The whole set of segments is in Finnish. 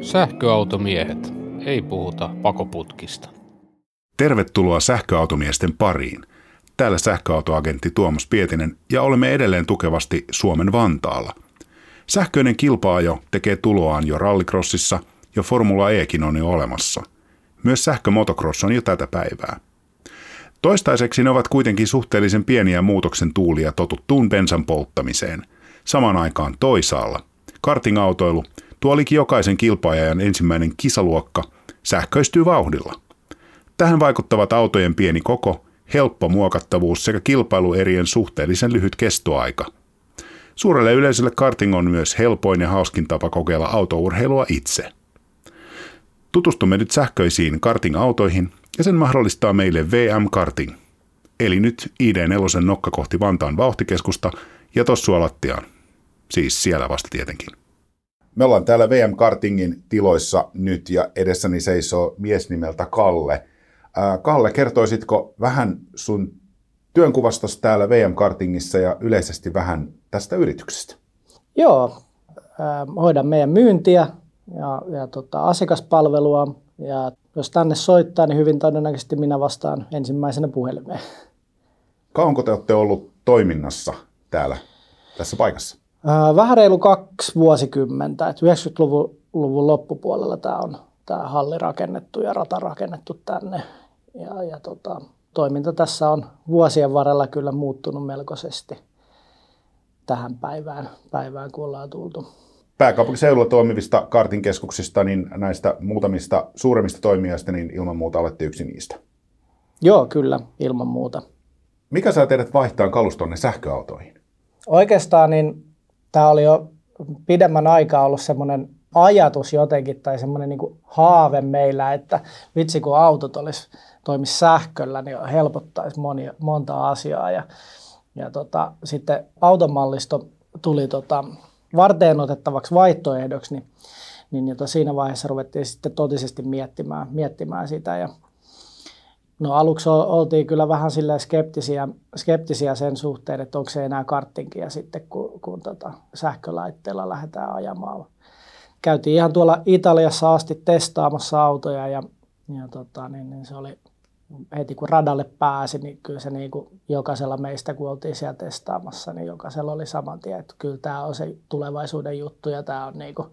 Sähköautomiehet. Ei puhuta pakoputkista. Tervetuloa sähköautomiesten pariin. Täällä sähköautoagentti Tuomas Pietinen ja olemme edelleen tukevasti Suomen Vantaalla. Sähköinen kilpaajo tekee tuloaan jo rallycrossissa ja Formula Ekin on jo olemassa. Myös sähkömotocross on jo tätä päivää. Toistaiseksi ne ovat kuitenkin suhteellisen pieniä muutoksen tuulia totuttuun bensan polttamiseen. Samaan aikaan toisaalla kartingautoilu, tuo olikin jokaisen kilpaajan ensimmäinen kisaluokka, sähköistyy vauhdilla. Tähän vaikuttavat autojen pieni koko, helppo muokattavuus sekä kilpailuerien suhteellisen lyhyt kestoaika. Suurelle yleisölle karting on myös helpoin ja hauskin tapa kokeilla autourheilua itse. Tutustumme nyt sähköisiin karting-autoihin ja sen mahdollistaa meille VM Karting. Eli nyt ID4 nokka kohti Vantaan vauhtikeskusta ja tossua lattiaan. Siis siellä vasta tietenkin. Me ollaan täällä VM Kartingin tiloissa nyt ja edessäni seisoo mies nimeltä Kalle. Kalle, kertoisitko vähän sun työnkuvasta täällä VM Kartingissa ja yleisesti vähän tästä yrityksestä? Joo, hoidan meidän myyntiä ja, ja tota, asiakaspalvelua ja jos tänne soittaa, niin hyvin todennäköisesti minä vastaan ensimmäisenä puhelimeen. Kauanko te olette ollut toiminnassa täällä tässä paikassa? Vähän reilu kaksi vuosikymmentä. Et 90-luvun luvun loppupuolella tämä on tämä halli rakennettu ja rata rakennettu tänne. Ja, ja tota, toiminta tässä on vuosien varrella kyllä muuttunut melkoisesti tähän päivään, päivään kun ollaan tultu. Pääkaupunkiseudulla toimivista kartinkeskuksista, niin näistä muutamista suuremmista toimijoista, niin ilman muuta olette yksi niistä. Joo, kyllä, ilman muuta. Mikä saa teidät vaihtaa kalustonne sähköautoihin? Oikeastaan niin tämä oli jo pidemmän aikaa ollut semmoinen ajatus jotenkin tai semmoinen niin haave meillä, että vitsi kun autot olisi toimisi sähköllä, niin helpottaisi monia, monta asiaa. Ja, ja tota, sitten automallisto tuli tota, varteen otettavaksi vaihtoehdoksi, niin, niin jota siinä vaiheessa ruvettiin sitten totisesti miettimään, miettimään sitä. Ja, No aluksi oltiin kyllä vähän skeptisiä, skeptisiä sen suhteen, että onko se enää karttinkia sitten, kun, kun tota sähkölaitteella lähdetään ajamaan. Käytiin ihan tuolla Italiassa asti testaamassa autoja ja, ja tota, niin, niin se oli heti kun radalle pääsi, niin kyllä se niin kuin jokaisella meistä, kun oltiin siellä testaamassa, niin jokaisella oli saman tien, että kyllä tämä on se tulevaisuuden juttu ja tämä on niin kuin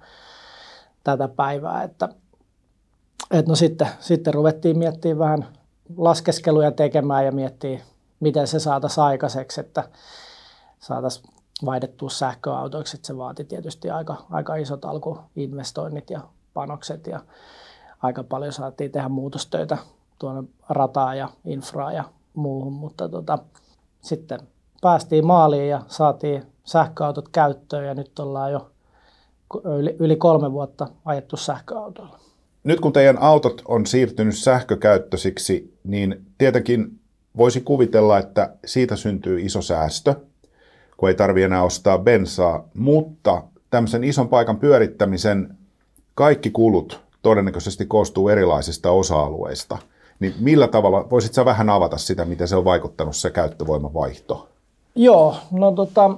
tätä päivää. Että, että no sitten, sitten ruvettiin miettimään vähän laskeskeluja tekemään ja miettiä, miten se saataisiin aikaiseksi, että saataisiin vaihdettua sähköautoiksi. Että se vaati tietysti aika, aika isot alkuinvestoinnit ja panokset ja aika paljon saatiin tehdä muutostöitä tuonne rataa ja infraa ja muuhun, mutta tota, sitten päästiin maaliin ja saatiin sähköautot käyttöön ja nyt ollaan jo yli, yli kolme vuotta ajettu sähköautoilla. Nyt kun teidän autot on siirtynyt sähkökäyttöisiksi, niin tietenkin voisi kuvitella, että siitä syntyy iso säästö, kun ei tarvitse enää ostaa bensaa, mutta tämmöisen ison paikan pyörittämisen kaikki kulut todennäköisesti koostuu erilaisista osa-alueista. Niin millä tavalla, voisit sä vähän avata sitä, miten se on vaikuttanut se käyttövoimavaihto? Joo, no tota,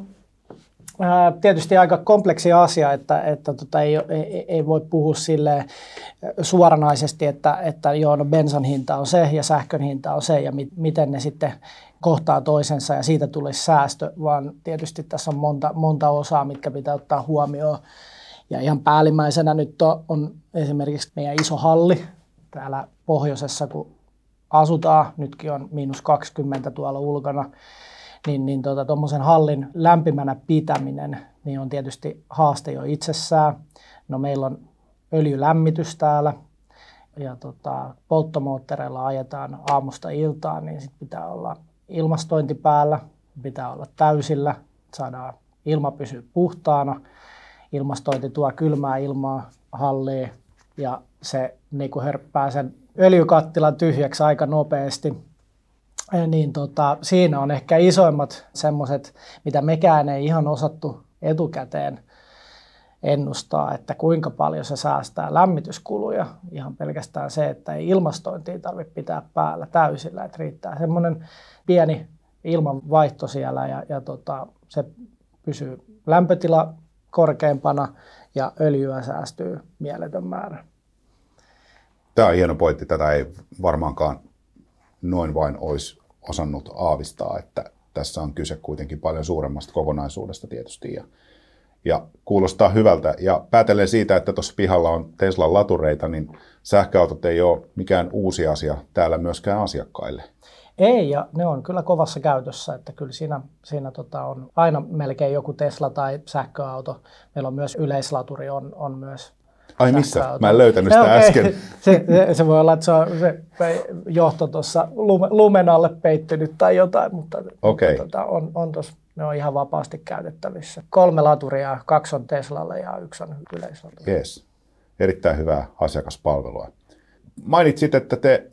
tietysti aika kompleksi asia, että, että tota, ei, ei, ei voi puhua sille suoranaisesti, että, että joo, no bensan hinta on se ja sähkön hinta on se ja mi, miten ne sitten kohtaa toisensa ja siitä tulisi säästö, vaan tietysti tässä on monta, monta osaa, mitkä pitää ottaa huomioon. Ja ihan päällimmäisenä nyt on, on esimerkiksi meidän iso halli täällä pohjoisessa, kun asutaan, nytkin on miinus 20 tuolla ulkona, niin, niin tuommoisen tota, hallin lämpimänä pitäminen niin on tietysti haaste jo itsessään. No meillä on öljylämmitys täällä ja tota, polttomoottoreilla ajetaan aamusta iltaan, niin sit pitää olla ilmastointi päällä, pitää olla täysillä, saadaan ilma pysyä puhtaana. Ilmastointi tuo kylmää ilmaa halliin ja se niin hörppää sen öljykattilan tyhjäksi aika nopeasti niin tota, siinä on ehkä isoimmat semmoiset, mitä mekään ei ihan osattu etukäteen ennustaa, että kuinka paljon se säästää lämmityskuluja. Ihan pelkästään se, että ei ilmastointia tarvitse pitää päällä täysillä, että riittää semmoinen pieni ilmanvaihto siellä ja, ja tota, se pysyy lämpötila korkeampana ja öljyä säästyy mieletön määrä. Tämä on hieno pointti. Tätä ei varmaankaan noin vain olisi osannut aavistaa, että tässä on kyse kuitenkin paljon suuremmasta kokonaisuudesta tietysti. Ja, ja kuulostaa hyvältä. Ja päätellen siitä, että tuossa pihalla on Teslan latureita, niin sähköautot ei ole mikään uusi asia täällä myöskään asiakkaille. Ei, ja ne on kyllä kovassa käytössä, että kyllä siinä, siinä tota on aina melkein joku Tesla tai sähköauto. Meillä on myös yleislaturi, on, on myös Ai missä? Mä en löytänyt sitä okay. äsken. Se, se, se voi olla, että se on se johto tuossa lumen alle peittynyt tai jotain, mutta, okay. mutta tota, on, on tos, ne on ihan vapaasti käytettävissä. Kolme laturia, kaksi on Teslalle ja yksi on yleislaturi. Yes. Erittäin hyvää asiakaspalvelua. Mainitsit, että te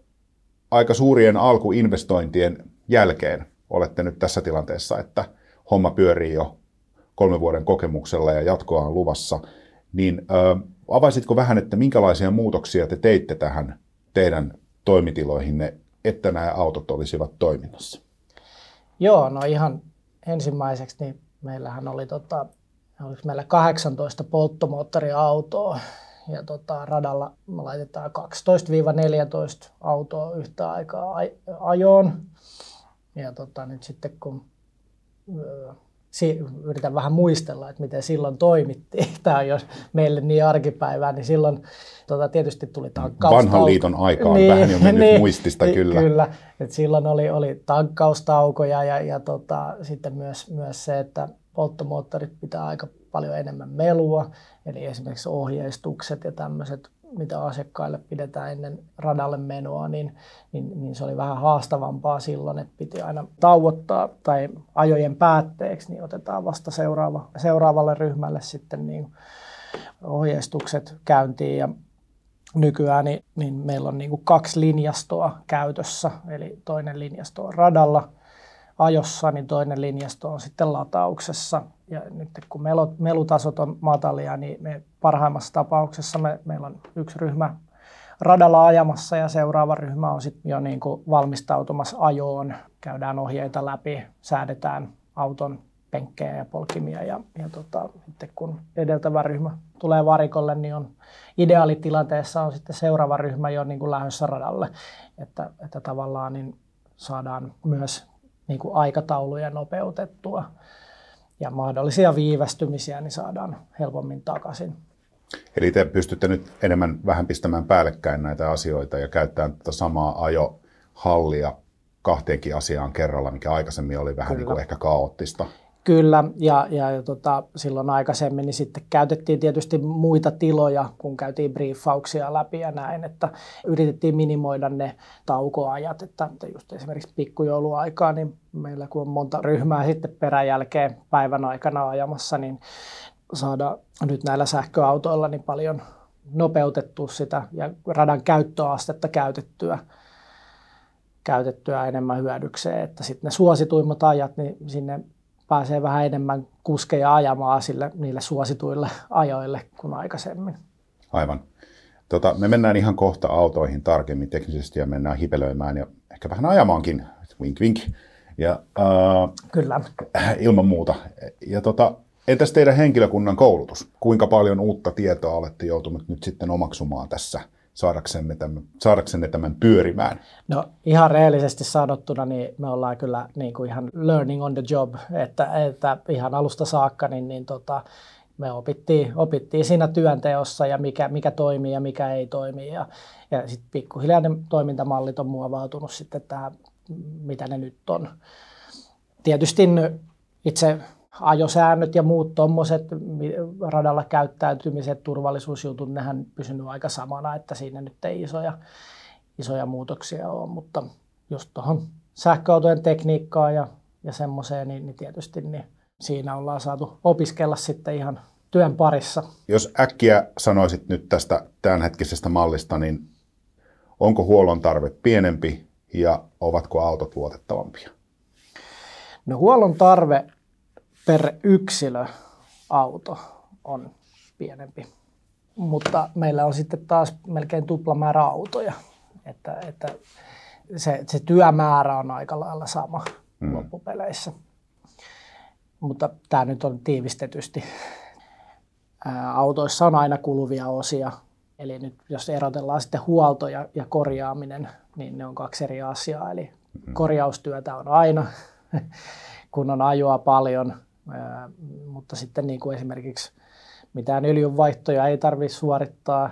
aika suurien alkuinvestointien jälkeen olette nyt tässä tilanteessa, että homma pyörii jo kolmen vuoden kokemuksella ja jatkoa on luvassa, niin ö, avaisitko vähän, että minkälaisia muutoksia te teitte tähän teidän toimitiloihinne, että nämä autot olisivat toiminnassa? Joo, no ihan ensimmäiseksi niin meillähän oli tota, oliko meillä 18 polttomoottoriautoa ja tota, radalla me laitetaan 12-14 autoa yhtä aikaa ajoon. Ja tota, nyt sitten kun si- yritän vähän muistella, että miten silloin toimittiin. Tämä on jos meille niin arkipäivää, niin silloin tota, tietysti tuli tankkaus. Vanhan liiton aikaan niin, vähän jo mennyt niin, muistista kyllä. Kyllä, että silloin oli, oli tankkaustaukoja ja, ja tota, sitten myös, myös se, että polttomoottorit pitää aika paljon enemmän melua, eli esimerkiksi ohjeistukset ja tämmöiset, mitä asiakkaille pidetään ennen radalle menoa, niin, niin, niin se oli vähän haastavampaa silloin, että piti aina tauottaa tai ajojen päätteeksi, niin otetaan vasta seuraava, seuraavalle ryhmälle sitten niin ohjeistukset käyntiin ja nykyään niin, niin meillä on niin kuin kaksi linjastoa käytössä, eli toinen linjasto on radalla ajossa, niin toinen linjasto on sitten latauksessa. Ja nyt kun melutasot on matalia, niin me parhaimmassa tapauksessa me, meillä on yksi ryhmä radalla ajamassa ja seuraava ryhmä on sitten jo niin kuin valmistautumassa ajoon. Käydään ohjeita läpi, säädetään auton penkkejä ja polkimia ja, ja tota, sitten kun edeltävä ryhmä tulee varikolle, niin on ideaalitilanteessa on sitten seuraava ryhmä jo niin kuin lähdössä radalle, että, että tavallaan niin saadaan myös niin kuin aikatauluja nopeutettua ja mahdollisia viivästymisiä niin saadaan helpommin takaisin. Eli te pystytte nyt enemmän vähän pistämään päällekkäin näitä asioita ja käyttämään tätä samaa ajohallia kahteenkin asiaan kerralla, mikä aikaisemmin oli vähän niin kuin ehkä kaoottista. Kyllä, ja, ja, ja tota, silloin aikaisemmin niin sitten käytettiin tietysti muita tiloja, kun käytiin briefauksia läpi ja näin, että yritettiin minimoida ne taukoajat, että just esimerkiksi pikkujouluaikaa, niin meillä kun on monta ryhmää sitten peräjälkeen päivän aikana ajamassa, niin saada nyt näillä sähköautoilla niin paljon nopeutettua sitä ja radan käyttöastetta käytettyä käytettyä enemmän hyödykseen, että sitten ne suosituimmat ajat, niin sinne pääsee vähän enemmän kuskeja ajamaan sille, niille suosituille ajoille kuin aikaisemmin. Aivan. Tota, me mennään ihan kohta autoihin tarkemmin teknisesti ja mennään hipelöimään ja ehkä vähän ajamaankin, wink wink. Ja, uh, Kyllä. Ilman muuta. Ja tota, entäs teidän henkilökunnan koulutus? Kuinka paljon uutta tietoa olette joutunut nyt sitten omaksumaan tässä – saadaksenne tämän, saadaksenne tämän pyörimään? No ihan rehellisesti sanottuna, niin me ollaan kyllä niin kuin ihan learning on the job, että, että ihan alusta saakka niin, niin tota, me opittiin, opittiin siinä työnteossa ja mikä, mikä toimii ja mikä ei toimi. Ja, ja sitten pikkuhiljaa ne toimintamallit on muovautunut sitten tähän, mitä ne nyt on. Tietysti itse ajosäännöt ja muut tuommoiset radalla käyttäytymiset, turvallisuusjutut, nehän pysynyt aika samana, että siinä nyt ei isoja, isoja muutoksia ole, mutta just tuohon sähköautojen tekniikkaan ja, ja semmoiseen, niin, niin tietysti niin siinä ollaan saatu opiskella sitten ihan työn parissa. Jos äkkiä sanoisit nyt tästä tämänhetkisestä mallista, niin onko huollon tarve pienempi ja ovatko autot luotettavampia? No huollon tarve per yksilö auto on pienempi. Mutta meillä on sitten taas melkein tupla määrä autoja. Että, että se, se työmäärä on aika lailla sama mm. loppupeleissä. Mutta tämä nyt on tiivistetysti. ää, autoissa on aina kuluvia osia. Eli nyt jos erotellaan sitten huolto ja, ja korjaaminen, niin ne on kaksi eri asiaa. Eli mm-hmm. korjaustyötä on aina, kun on ajoa paljon, mutta sitten niin kuin esimerkiksi mitään öljynvaihtoja ei tarvitse suorittaa,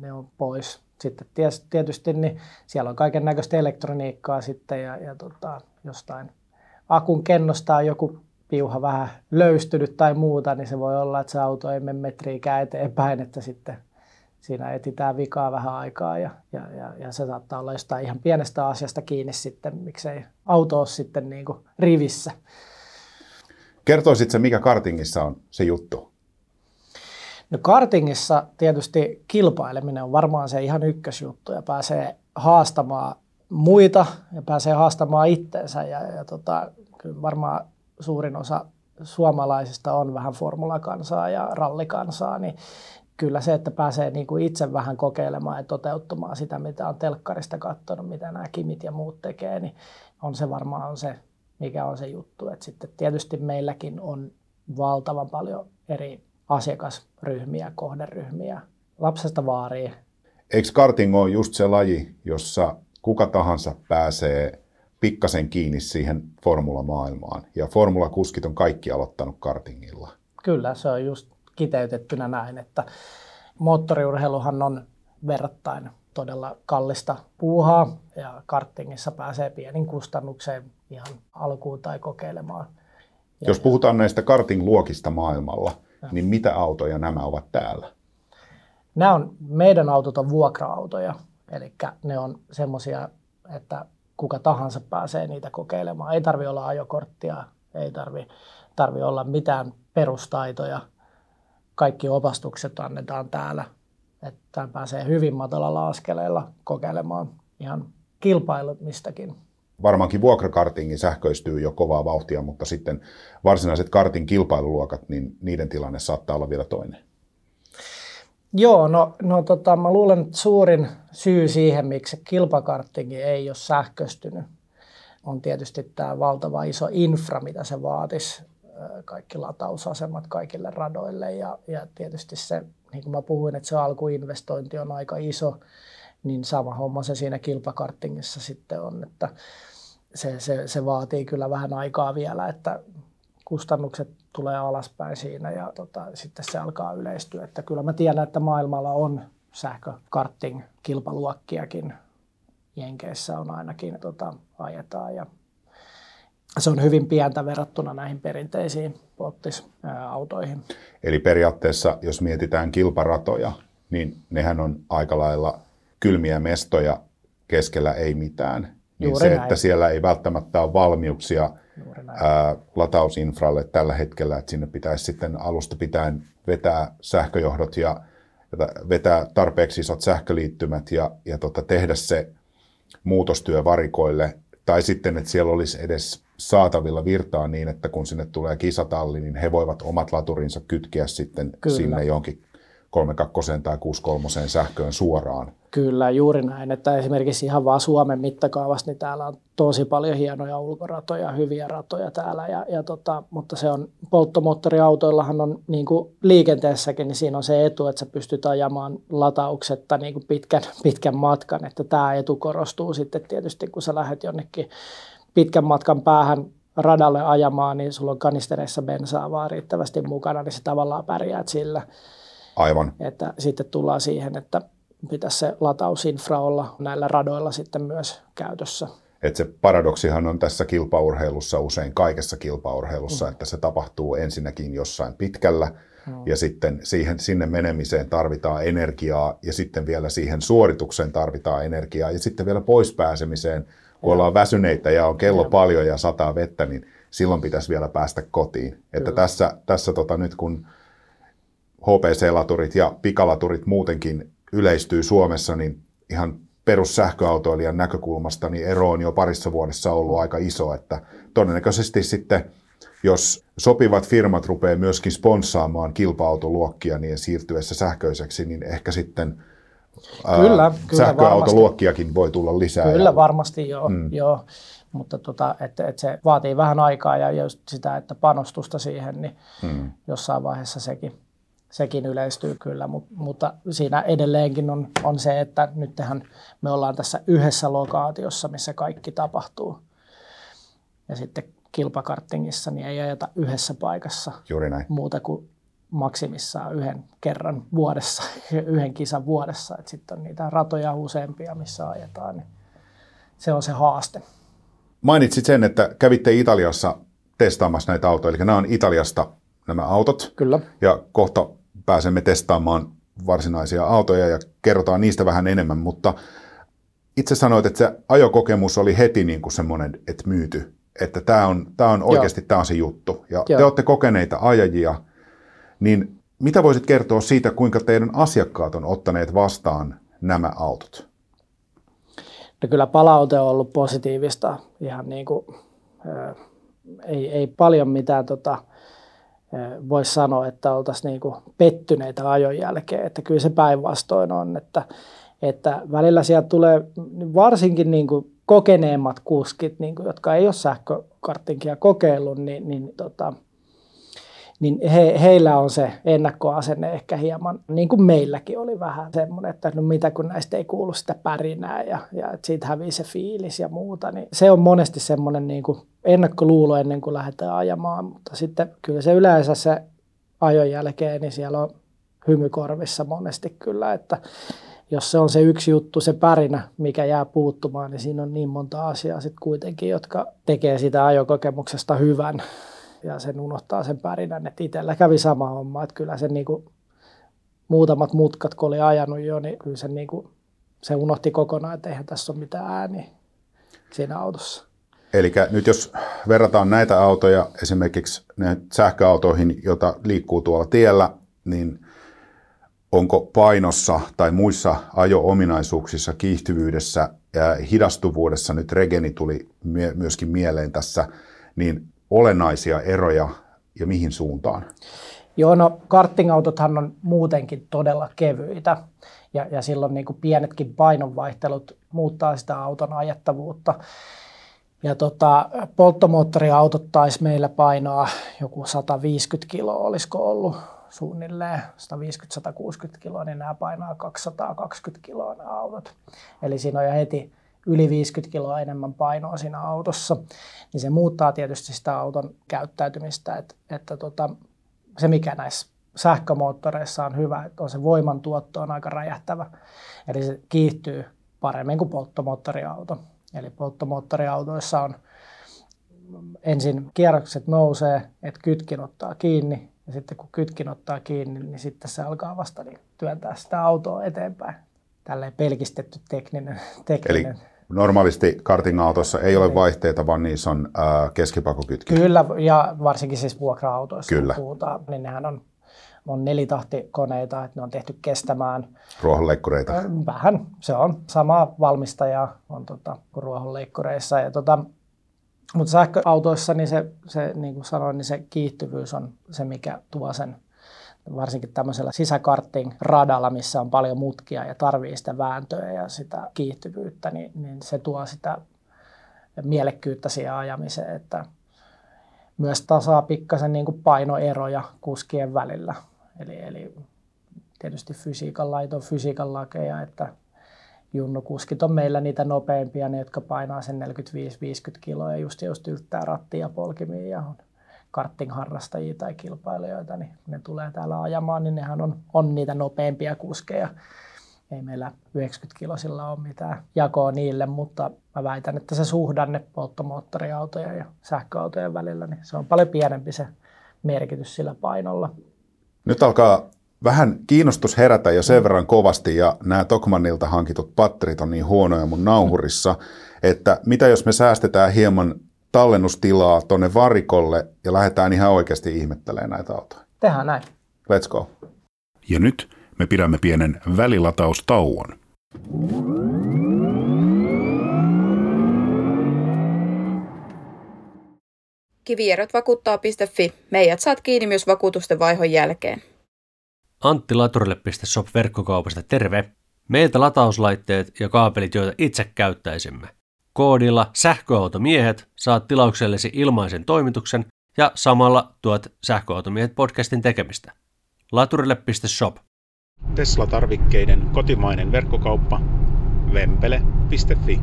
ne on pois. Sitten tietysti niin siellä on kaiken näköistä elektroniikkaa sitten ja, ja tota, jostain akun kennosta on joku piuha vähän löystynyt tai muuta, niin se voi olla, että se auto ei mene metriikään eteenpäin, että sitten siinä etsitään vikaa vähän aikaa ja, ja, ja, ja se saattaa olla jostain ihan pienestä asiasta kiinni sitten, miksei auto ole sitten niin kuin rivissä. Kertoisitko mikä kartingissa on se juttu? No kartingissa tietysti kilpaileminen on varmaan se ihan ykkösjuttu ja pääsee haastamaan muita ja pääsee haastamaan itteensä ja, ja tota, kyllä varmaan suurin osa suomalaisista on vähän formulakansaa ja rallikansaa, niin kyllä se, että pääsee niin kuin itse vähän kokeilemaan ja toteuttamaan sitä, mitä on telkkarista katsonut, mitä nämä kimit ja muut tekee, niin on se varmaan on se, mikä on se juttu. Et sitten tietysti meilläkin on valtavan paljon eri asiakasryhmiä, kohderyhmiä, lapsesta vaariin. Eikö karting ole just se laji, jossa kuka tahansa pääsee pikkasen kiinni siihen formulamaailmaan. Ja formulakuskit on kaikki aloittanut kartingilla. Kyllä, se on just kiteytettynä näin, että moottoriurheiluhan on verrattain todella kallista puuhaa ja kartingissa pääsee pienin kustannukseen ihan alkuun tai kokeilemaan. Ja Jos puhutaan näistä karting-luokista maailmalla, ja. niin mitä autoja nämä ovat täällä? Nämä on, meidän autot on vuokra-autoja, eli ne on semmoisia, että kuka tahansa pääsee niitä kokeilemaan. Ei tarvi olla ajokorttia, ei tarvi, tarvi olla mitään perustaitoja. Kaikki opastukset annetaan täällä. Että pääsee hyvin matalalla askeleella kokeilemaan ihan kilpailumistakin. Varmaankin vuokrakartingin sähköistyy jo kovaa vauhtia, mutta sitten varsinaiset kartin kilpailuluokat, niin niiden tilanne saattaa olla vielä toinen. Joo, no, no tota, mä luulen, että suurin syy siihen, miksi kilpakarttingi ei ole sähköistynyt, on tietysti tämä valtava iso infra, mitä se vaatisi, kaikki latausasemat kaikille radoille ja, ja tietysti se, niin kuin mä puhuin, että se alkuinvestointi on aika iso, niin sama homma se siinä kilpakarttingissa sitten on, että se, se, se vaatii kyllä vähän aikaa vielä, että kustannukset tulee alaspäin siinä ja tota, sitten se alkaa yleistyä. Että kyllä mä tiedän, että maailmalla on sähkökarting kilpaluokkiakin. Jenkeissä on ainakin tota, ajetaan ja se on hyvin pientä verrattuna näihin perinteisiin polttisautoihin. Eli periaatteessa, jos mietitään kilparatoja, niin nehän on aika lailla kylmiä mestoja, keskellä ei mitään. Niin Juuri se, näin. että siellä ei välttämättä ole valmiuksia ää, latausinfralle tällä hetkellä, että sinne pitäisi sitten alusta pitäen vetää sähköjohdot ja vetää tarpeeksi isot sähköliittymät ja, ja tota, tehdä se muutostyö varikoille, tai sitten, että siellä olisi edes saatavilla virtaa niin, että kun sinne tulee kisatalli, niin he voivat omat laturinsa kytkeä sitten Kyllä. sinne johonkin 32 tai 63 sähköön suoraan. Kyllä, juuri näin. Että esimerkiksi ihan vaan Suomen mittakaavassa, niin täällä on tosi paljon hienoja ulkoratoja, hyviä ratoja täällä. Ja, ja tota, mutta se on, polttomoottoriautoillahan on niin kuin liikenteessäkin, niin siinä on se etu, että sä pystyt ajamaan latauksetta niin kuin pitkän, pitkän matkan. Että tämä etu korostuu sitten tietysti, kun sä lähdet jonnekin pitkän matkan päähän radalle ajamaan, niin sulla on kanistereissa bensaa vaan riittävästi mukana, niin sä tavallaan pärjäät sillä. Aivan. Että sitten tullaan siihen, että pitäisi se latausinfra olla näillä radoilla sitten myös käytössä. Et se paradoksihan on tässä kilpaurheilussa usein kaikessa kilpaurheilussa, mm. että se tapahtuu ensinnäkin jossain pitkällä mm. ja sitten siihen, sinne menemiseen tarvitaan energiaa ja sitten vielä siihen suoritukseen tarvitaan energiaa ja sitten vielä pois pääsemiseen, kun ja. ollaan väsyneitä ja on kello ja. paljon ja sataa vettä, niin silloin pitäisi vielä päästä kotiin. Kyllä. Että tässä, tässä tota, nyt kun HPC-laturit ja pikalaturit muutenkin yleistyy Suomessa, niin ihan perussähköautoilijan näkökulmasta niin ero on jo parissa vuodessa ollut aika iso, että todennäköisesti sitten jos sopivat firmat rupeaa myöskin sponssaamaan kilpa-autoluokkia niin siirtyessä sähköiseksi, niin ehkä sitten kyllä, ää, kyllä, sähköautoluokkiakin varmasti. voi tulla lisää. Kyllä varmasti joo, mm. joo. mutta tota, että, että se vaatii vähän aikaa ja just sitä, että panostusta siihen, niin mm. jossain vaiheessa sekin sekin yleistyy kyllä, mutta, mutta siinä edelleenkin on, on se, että nyt me ollaan tässä yhdessä lokaatiossa, missä kaikki tapahtuu. Ja sitten kilpakarttingissa niin ei ajeta yhdessä paikassa Juuri näin. muuta kuin maksimissaan yhden kerran vuodessa, yhden kisan vuodessa. Sitten on niitä ratoja useampia, missä ajetaan, niin se on se haaste. Mainitsit sen, että kävitte Italiassa testaamassa näitä autoja, eli nämä on Italiasta nämä autot. Kyllä. Ja kohta pääsemme testaamaan varsinaisia autoja ja kerrotaan niistä vähän enemmän, mutta itse sanoit, että se ajokokemus oli heti niin kuin semmoinen, että myyty, että tämä on, tämä on oikeasti tämä on se juttu. Ja Joo. te olette kokeneita ajajia, niin mitä voisit kertoa siitä, kuinka teidän asiakkaat on ottaneet vastaan nämä autot? No kyllä palaute on ollut positiivista. Ihan niin kuin, ei, ei paljon mitään tota, voisi sanoa, että oltaisiin niin kuin pettyneitä ajon jälkeen. Että kyllä se päinvastoin on, että, että välillä sieltä tulee varsinkin niin kuin kokeneemmat kuskit, niin kuin, jotka ei ole sähkökarttinkia kokeillut, niin, niin tota, niin he, heillä on se ennakkoasenne ehkä hieman, niin kuin meilläkin oli vähän semmoinen, että no mitä kun näistä ei kuulu sitä pärinää ja, ja että siitä hävii se fiilis ja muuta, niin se on monesti semmoinen niin kuin ennakkoluulo ennen kuin lähdetään ajamaan, mutta sitten kyllä se yleensä se ajon jälkeen, niin siellä on hymykorvissa monesti kyllä, että jos se on se yksi juttu, se pärinä, mikä jää puuttumaan, niin siinä on niin monta asiaa sitten kuitenkin, jotka tekee sitä ajokokemuksesta hyvän ja sen unohtaa sen pärinän. Että itsellä kävi sama homma, että kyllä se niinku, muutamat mutkat, kun oli ajanut jo, niin kyllä se, niinku, se unohti kokonaan, että eihän tässä ole mitään ääniä siinä autossa. Eli nyt jos verrataan näitä autoja esimerkiksi sähköautoihin, joita liikkuu tuolla tiellä, niin onko painossa tai muissa ajo-ominaisuuksissa, kiihtyvyydessä ja hidastuvuudessa, nyt Regeni tuli myöskin mieleen tässä, niin olennaisia eroja ja mihin suuntaan? Joo, no karttingautothan on muutenkin todella kevyitä ja, ja silloin niin kuin pienetkin painonvaihtelut muuttaa sitä auton ajettavuutta. Ja tota, polttomoottoriautot taisi meillä painoa joku 150 kiloa, olisiko ollut suunnilleen 150-160 kiloa, niin nämä painaa 220 kiloa nämä autot. Eli siinä on jo heti yli 50 kiloa enemmän painoa siinä autossa, niin se muuttaa tietysti sitä auton käyttäytymistä. Että, että tota, se mikä näissä sähkömoottoreissa on hyvä, että on se voimantuotto on aika räjähtävä. Eli se kiihtyy paremmin kuin polttomoottoriauto. Eli polttomoottoriautoissa on ensin kierrokset nousee, että kytkin ottaa kiinni, ja sitten kun kytkin ottaa kiinni, niin sitten se alkaa vasta niin työntää sitä autoa eteenpäin. Tälleen pelkistetty tekninen. tekninen. Eli normaalisti karting-autossa ei ole vaihteita, vaan niissä on ää, keskipakokytki. Kyllä, ja varsinkin siis vuokra-autoissa, Kyllä. kun puhutaan, niin nehän on, on nelitahtikoneita, että ne on tehty kestämään. Ruohonleikkureita. Vähän, se on. Sama valmistaja on tota, kuin ruohonleikkureissa. Ja tota, mutta sähköautoissa, niin se, se, niin kuin sanoin, niin se kiihtyvyys on se, mikä tuo sen varsinkin tämmöisellä sisäkartting radalla, missä on paljon mutkia ja tarvii sitä vääntöä ja sitä kiihtyvyyttä, niin, niin se tuo sitä mielekkyyttä siihen ajamiseen, että myös tasaa pikkasen niin kuin painoeroja kuskien välillä. Eli, eli tietysti fysiikan lait on fysiikan lakeja, että junnukuskit on meillä niitä nopeimpia, ne jotka painaa sen 45-50 kiloa ja just, just yltää rattia ja polkimia ja on karting-harrastajia tai kilpailijoita, niin ne tulee täällä ajamaan, niin nehän on, on niitä nopeimpia kuskeja. Ei meillä 90-kilosilla ole mitään jakoa niille, mutta mä väitän, että se suhdanne polttomoottoriautojen ja sähköautojen välillä, niin se on paljon pienempi se merkitys sillä painolla. Nyt alkaa vähän kiinnostus herätä jo sen verran kovasti ja nämä Tokmannilta hankitut patterit on niin huonoja mun nauhurissa, että mitä jos me säästetään hieman tallennustilaa tonne varikolle ja lähdetään ihan oikeasti ihmettelemään näitä autoja. Tehdään näin. Let's go. Ja nyt me pidämme pienen välilataustauon. Kivierotvakuuttaa.fi. Meidät saat kiinni myös vakuutusten vaihon jälkeen. Antti Laturille.shop verkkokaupasta terve. Meiltä latauslaitteet ja kaapelit, joita itse käyttäisimme. Koodilla sähköautomiehet saat tilauksellesi ilmaisen toimituksen ja samalla tuot sähköautomiehet podcastin tekemistä. Laturille.shop. Tesla-tarvikkeiden kotimainen verkkokauppa vempele.fi.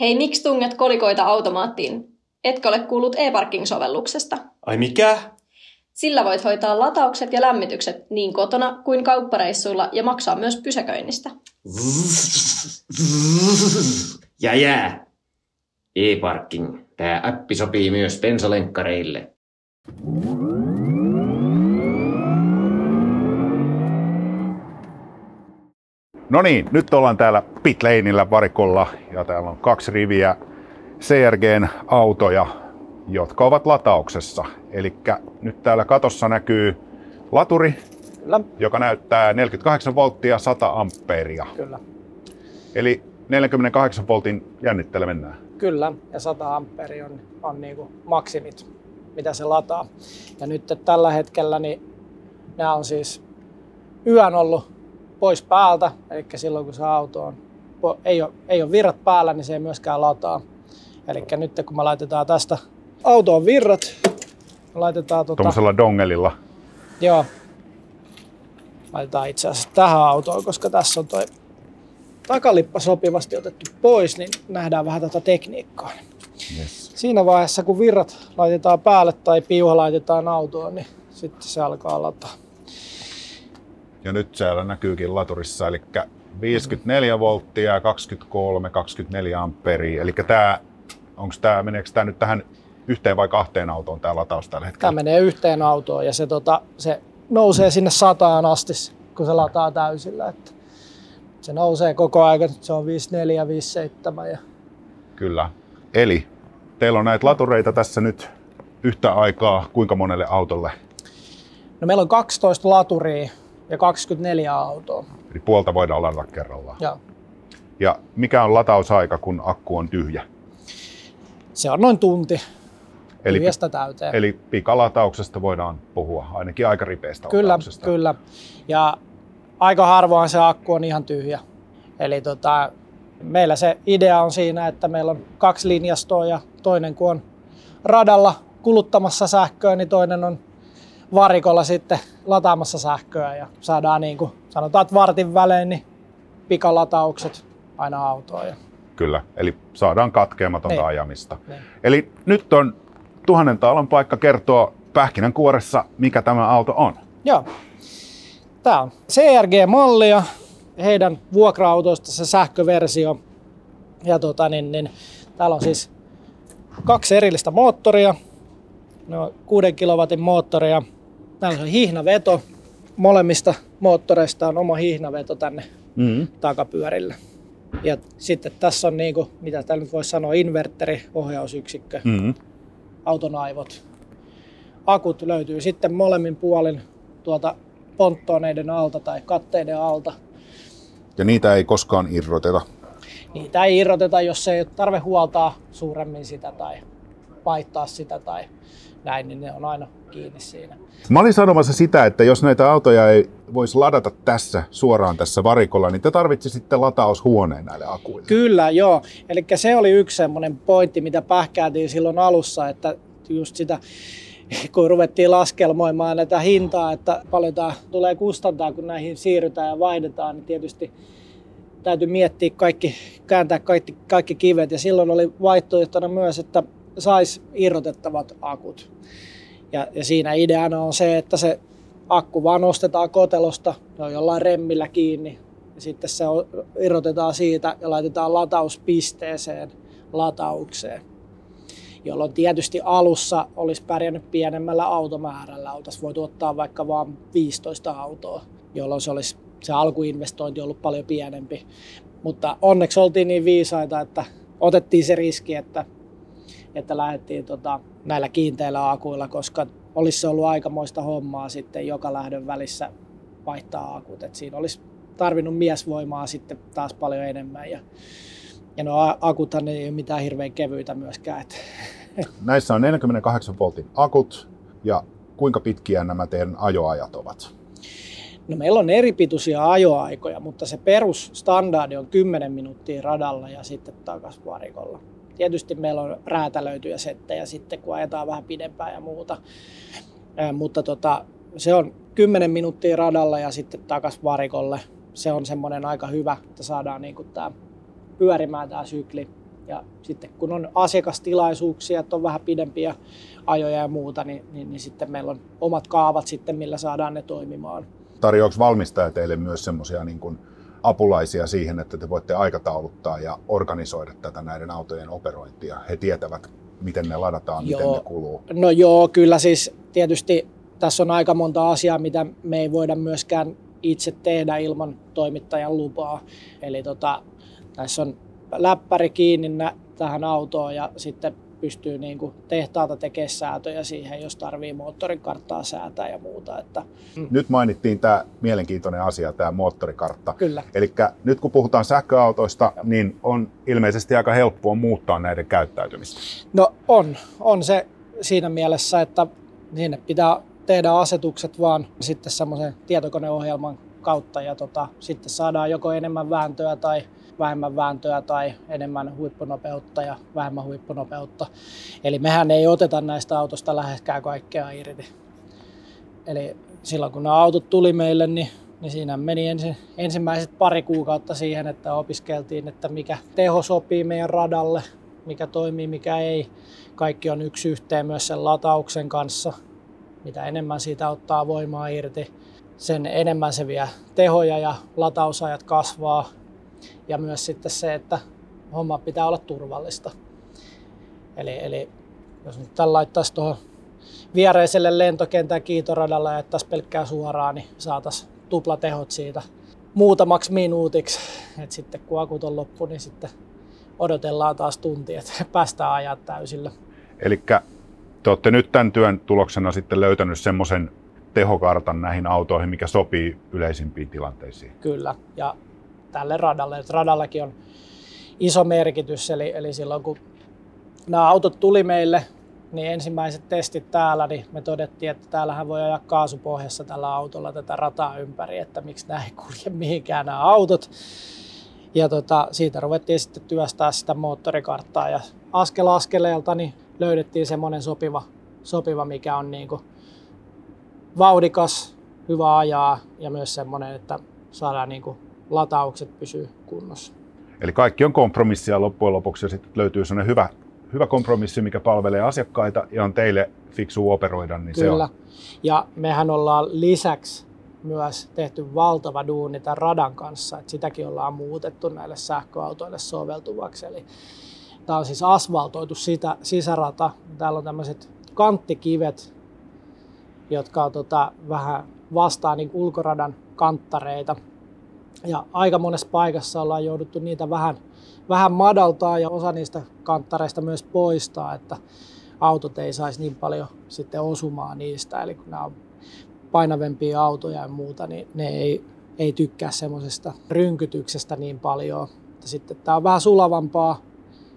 Hei, miksi tunget kolikoita automaattiin? Etkö ole kuullut e-parking-sovelluksesta? Ai mikä? Sillä voit hoitaa lataukset ja lämmitykset niin kotona kuin kauppareissuilla ja maksaa myös pysäköinnistä. Ja jää. E-parking. Tämä appi sopii myös bensalenkkareille. No niin, nyt ollaan täällä Pitlaneillä varikolla ja täällä on kaksi riviä CRGn autoja, jotka ovat latauksessa. Eli nyt täällä katossa näkyy laturi, Kyllä, joka näyttää 48 volttia 100 ampeeria. kyllä. Eli 48 voltin jännitteellä mennään. Kyllä, ja 100 amperi on, on niin kuin maksimit, mitä se lataa. Ja nyt tällä hetkellä niin nämä on siis yön ollut pois päältä, eli silloin kun se auto on, ei, ole, ei ole virrat päällä, niin se ei myöskään lataa. Eli nyt kun me laitetaan tästä autoon virrat, me laitetaan tota, Tuommoisella dongelilla. Joo. Laitetaan itse asiassa tähän autoon, koska tässä on toi takalippa sopivasti otettu pois, niin nähdään vähän tätä tekniikkaa. Yes. Siinä vaiheessa, kun virrat laitetaan päälle tai piuha laitetaan autoon, niin sitten se alkaa lataa. Ja nyt siellä näkyykin laturissa, eli 54 volttia, 23, 24 amperia. Eli tämä, onko tämä, meneekö tämä nyt tähän yhteen vai kahteen autoon tämä lataus tällä Tämä hetkellä? menee yhteen autoon ja se, tota, se nousee sinne sataan asti, kun se lataa täysillä. Että se nousee koko ajan, se on 54, 57 ja Kyllä. Eli teillä on näitä latureita tässä nyt yhtä aikaa kuinka monelle autolle? No meillä on 12 laturia ja 24 autoa. Eli puolta voidaan ladata kerrallaan. Ja Ja mikä on latausaika, kun akku on tyhjä? se on noin tunti Eli, tyhjästä täyteen. eli pikalatauksesta voidaan puhua, ainakin aika ripeästä kyllä, latauksesta. kyllä. Ja aika harvoin se akku on ihan tyhjä. Eli tota, meillä se idea on siinä, että meillä on kaksi linjastoa ja toinen kun on radalla kuluttamassa sähköä, niin toinen on varikolla sitten lataamassa sähköä ja saadaan niin kuin sanotaan, että vartin välein niin pikalataukset aina autoon. Ja, Kyllä, eli saadaan katkeamatonta Niin. ajamista. niin. Eli nyt on tuhannen taalan paikka kertoa pähkinänkuoressa, mikä tämä auto on. Joo. Tämä on CRG-malli ja heidän vuokra-autoista se sähköversio. Ja tota, niin, niin, täällä on siis kaksi erillistä moottoria. Ne on 6 kilowatin moottoria. Täällä on hihnaveto. Molemmista moottoreista on oma hihnaveto tänne Mm. takapyörille. Ja sitten tässä on, niinku, mitä täällä nyt voisi sanoa, inverteri, ohjausyksikkö, Mm. auton aivot. Akut löytyy sitten molemmin puolin tuolta ponttoneiden alta tai katteiden alta. Ja niitä ei koskaan irroteta. Niitä ei irroteta, jos ei ole tarve huoltaa suuremmin sitä tai vaihtaa sitä tai näin, niin ne on aina kiinni siinä. Mä olin sanomassa sitä, että jos näitä autoja ei voisi ladata tässä suoraan tässä varikolla, niin te tarvitsisitte lataushuoneen näille akuille. Kyllä, joo. Eli se oli yksi semmoinen pointti, mitä pähkäätiin silloin alussa, että just sitä, kun ruvettiin laskelmoimaan näitä hintaa, että paljon tämä tulee kustantaa, kun näihin siirrytään ja vaihdetaan, niin tietysti täytyy miettiä kaikki, kääntää kaikki, kaikki kivet. Ja silloin oli vaihtoehtona myös, että saisi irrotettavat akut. Ja, ja siinä ideana on se, että se akku vaan nostetaan kotelosta, se on jollain remmillä kiinni, ja sitten se irrotetaan siitä ja laitetaan latauspisteeseen lataukseen. Jolloin tietysti alussa olisi pärjännyt pienemmällä automäärällä. Oltaisiin voitu ottaa vaikka vain 15 autoa, jolloin se olisi se alkuinvestointi ollut paljon pienempi. Mutta onneksi oltiin niin viisaita, että otettiin se riski, että, että lähdettiin tota, näillä kiinteillä akuilla, koska olisi se ollut aikamoista hommaa sitten joka lähdön välissä vaihtaa akut. Et siinä olisi tarvinnut miesvoimaa sitten taas paljon enemmän. Ja, ja no akuthan ei ole mitään hirveän kevyitä myöskään. Et, Näissä on 48 voltin akut ja kuinka pitkiä nämä teidän ajoajat ovat? no meillä on eri pituisia ajoaikoja, mutta se perusstandardi on 10 minuuttia radalla ja sitten takas varikolla. Tietysti meillä on räätälöityjä settejä sitten, kun ajetaan vähän pidempään ja muuta. Mutta tota, se on 10 minuuttia radalla ja sitten takas varikolle. Se on semmoinen aika hyvä, että saadaan niin tämä pyörimään tämä sykli. Ja sitten kun on asiakastilaisuuksia, että on vähän pidempiä ajoja ja muuta, niin, niin, niin sitten meillä on omat kaavat sitten, millä saadaan ne toimimaan. Tarjoako valmistaja teille myös semmoisia niin kuin apulaisia siihen, että te voitte aikatauluttaa ja organisoida tätä näiden autojen operointia? He tietävät, miten ne ladataan, joo. miten ne kuluu. No joo, kyllä siis tietysti tässä on aika monta asiaa, mitä me ei voida myöskään itse tehdä ilman toimittajan lupaa. Eli tota, tässä on läppäri kiinni tähän autoon ja sitten pystyy niin kuin tehtaalta tekemään säätöjä siihen, jos tarvii moottorikarttaa säätää ja muuta. Että, mm. Nyt mainittiin tämä mielenkiintoinen asia, tämä moottorikartta. Kyllä. Eli nyt kun puhutaan sähköautoista, ja. niin on ilmeisesti aika helppoa muuttaa näiden käyttäytymistä. No on, on se siinä mielessä, että sinne pitää tehdä asetukset vaan sitten semmoisen tietokoneohjelman kautta ja tota, sitten saadaan joko enemmän vääntöä tai vähemmän vääntöä tai enemmän huippunopeutta ja vähemmän huippunopeutta. Eli mehän ei oteta näistä autosta läheskään kaikkea irti. Eli silloin kun nämä autot tuli meille, niin, niin siinä meni ensi, ensimmäiset pari kuukautta siihen, että opiskeltiin, että mikä teho sopii meidän radalle, mikä toimii, mikä ei. Kaikki on yksi yhteen myös sen latauksen kanssa. Mitä enemmän siitä ottaa voimaa irti, sen enemmän se vie tehoja ja latausajat kasvaa ja myös sitten se, että homma pitää olla turvallista. Eli, eli jos nyt tämän laittaisi tuohon viereiselle lentokentän kiitoradalla ja jättäisi pelkkää suoraan, niin saataisiin tuplatehot siitä muutamaksi minuutiksi. Et sitten kun akut on loppu, niin sitten odotellaan taas tunti, että päästään ajat täysillä. Eli te olette nyt tämän työn tuloksena sitten löytänyt semmoisen tehokartan näihin autoihin, mikä sopii yleisimpiin tilanteisiin. Kyllä, ja tälle radalle. Et radallakin on iso merkitys, eli, eli silloin kun nämä autot tuli meille, niin ensimmäiset testit täällä, niin me todettiin, että täällähän voi ajaa kaasupohjassa tällä autolla tätä rataa ympäri, että miksi nämä ei kulje mihinkään nämä autot. Ja tota, siitä ruvettiin sitten työstää sitä moottorikarttaa ja askel askeleelta niin löydettiin semmoinen sopiva, sopiva, mikä on niin kuin vauhdikas, hyvä ajaa ja myös semmoinen, että saadaan niin kuin lataukset pysyy kunnossa. Eli kaikki on kompromissia loppujen lopuksi ja sitten löytyy sellainen hyvä, hyvä kompromissi, mikä palvelee asiakkaita ja on teille fiksu operoida, niin Kyllä. se on. Ja mehän ollaan lisäksi myös tehty valtava duuni tämän radan kanssa, että sitäkin ollaan muutettu näille sähköautoille soveltuvaksi. Eli tämä on siis asfaltoitu sitä, sisärata. Täällä on tämmöiset kanttikivet, jotka on tota, vähän vastaa niin ulkoradan kanttareita. Ja aika monessa paikassa ollaan jouduttu niitä vähän, vähän madaltaa ja osa niistä kanttareista myös poistaa, että autot ei saisi niin paljon sitten osumaan niistä. Eli kun nämä on painavempia autoja ja muuta, niin ne ei, ei tykkää semmoisesta rynkytyksestä niin paljon. Mutta sitten tämä on vähän sulavampaa,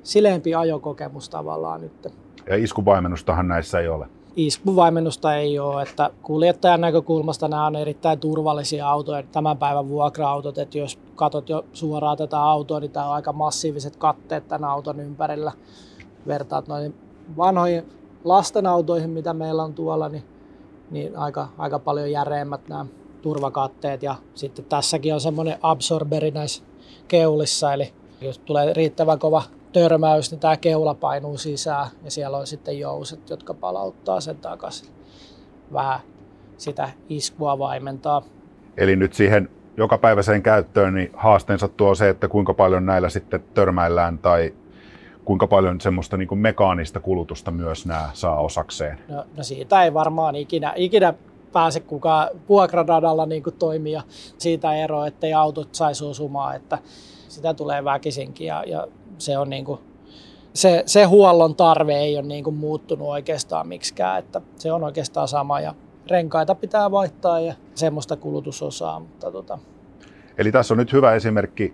sileempi ajokokemus tavallaan nyt. Ja iskuvaimennustahan näissä ei ole iskuvaimennusta ei ole, että kuljettajan näkökulmasta nämä on erittäin turvallisia autoja. Tämän päivän vuokra-autot, että jos katot jo suoraan tätä autoa, niin tämä on aika massiiviset katteet tämän auton ympärillä. Vertaat noihin vanhoihin lastenautoihin, mitä meillä on tuolla, niin, niin aika, aika paljon järeemmät nämä turvakatteet. Ja sitten tässäkin on semmoinen absorberi näissä keulissa, eli jos tulee riittävän kova törmäys, niin tämä keula painuu sisään ja siellä on sitten jouset, jotka palauttaa sen takaisin. Vähän sitä iskua vaimentaa. Eli nyt siihen jokapäiväiseen käyttöön niin haasteensa tuo se, että kuinka paljon näillä sitten törmäillään tai kuinka paljon semmoista niin kuin mekaanista kulutusta myös nämä saa osakseen? No, no siitä ei varmaan ikinä, ikinä pääse kukaan vuokraradalla niin kuin toimia siitä eroa, ettei autot saisi osumaan, että sitä tulee väkisinkin ja, ja se on niin kuin, se, se huollon tarve ei ole niin kuin muuttunut oikeastaan miksikään, että se on oikeastaan sama ja renkaita pitää vaihtaa ja semmoista kulutusosaa. Mutta tota. Eli tässä on nyt hyvä esimerkki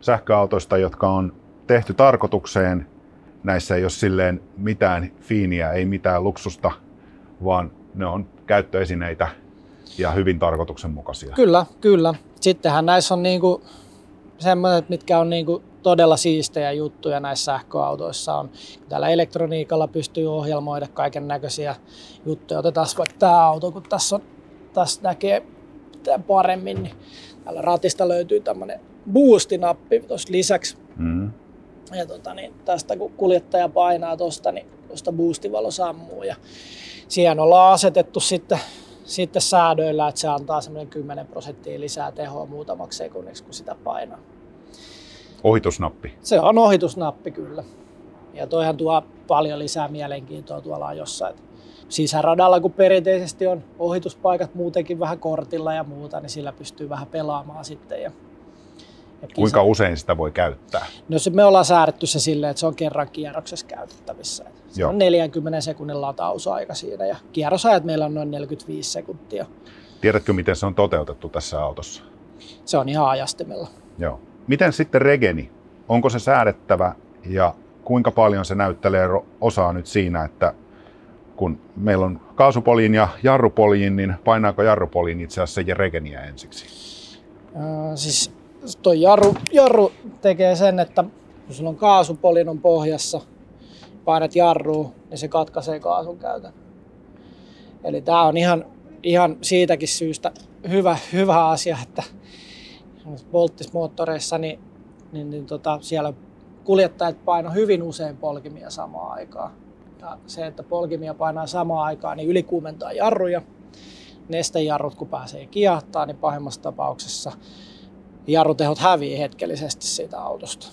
sähköautoista, jotka on tehty tarkoitukseen. Näissä ei ole silleen mitään fiiniä, ei mitään luksusta, vaan ne on käyttöesineitä ja hyvin tarkoituksenmukaisia. Kyllä, kyllä. Sittenhän näissä on niinku semmoiset, mitkä on niinku todella siistejä juttuja näissä sähköautoissa on. Täällä elektroniikalla pystyy ohjelmoida kaiken näköisiä juttuja. Otetaan vaikka tämä auto, kun tässä on tässä näkee paremmin, niin täällä ratista löytyy tämmöinen boost-nappi tuossa lisäksi. Mm. Ja tota, niin tästä kun kuljettaja painaa tuosta, niin tuosta boostivalo sammuu. Ja siihen ollaan asetettu sitten, sitten säädöillä, että se antaa semmoinen 10 prosenttia lisää tehoa muutamaksi sekunniksi, kun sitä painaa. Ohitusnappi? Se on ohitusnappi kyllä. Ja toihan tuo paljon lisää mielenkiintoa tuolla jossain. Sisäradalla, kun perinteisesti on ohituspaikat muutenkin vähän kortilla ja muuta, niin sillä pystyy vähän pelaamaan sitten. Ja, ja Kuinka usein sitä voi käyttää? No se, me ollaan säädetty se silleen, että se on kerran kierroksessa käytettävissä. Se Joo. on 40 sekunnin latausaika siinä ja kierrosajat meillä on noin 45 sekuntia. Tiedätkö, miten se on toteutettu tässä autossa? Se on ihan ajastimella. Joo. Miten sitten regeni? Onko se säädettävä ja kuinka paljon se näyttelee osaa nyt siinä, että kun meillä on kaasupoliin ja jarrupoliin, niin painaako jarrupoliin itse asiassa se regeniä ensiksi? Äh, siis tuo jarru, jarru tekee sen, että kun sulla on kaasupolin on pohjassa, painat jarruun, niin se katkaisee kaasun käytön. Eli tämä on ihan, ihan siitäkin syystä hyvä, hyvä asia, että volttismoottoreissa niin, niin, niin tota, siellä kuljettajat paino hyvin usein polkimia samaan aikaan. Ja se, että polkimia painaa samaan aikaan, niin ylikuumentaa jarruja. Nestejarrut, kun pääsee kiahtaa, niin pahimmassa tapauksessa jarrutehot hävii hetkellisesti siitä autosta.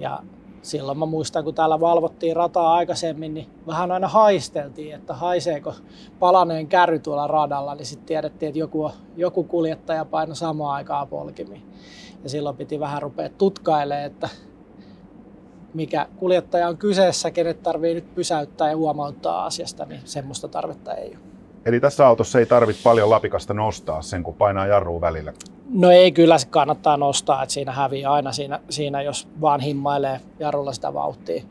Ja silloin mä muistan, kun täällä valvottiin rataa aikaisemmin, niin vähän aina haisteltiin, että haiseeko palaneen kärry tuolla radalla, niin sitten tiedettiin, että joku, joku kuljettaja paino samaan aikaan polkimiin. Ja silloin piti vähän rupea tutkailemaan, että mikä kuljettaja on kyseessä, kenet tarvii nyt pysäyttää ja huomauttaa asiasta, niin semmoista tarvetta ei ole. Eli tässä autossa ei tarvitse paljon lapikasta nostaa sen, kun painaa jarruun välillä? No ei, kyllä se kannattaa nostaa, että siinä häviää aina siinä, siinä jos vaan himmailee jarrulla sitä vauhtia.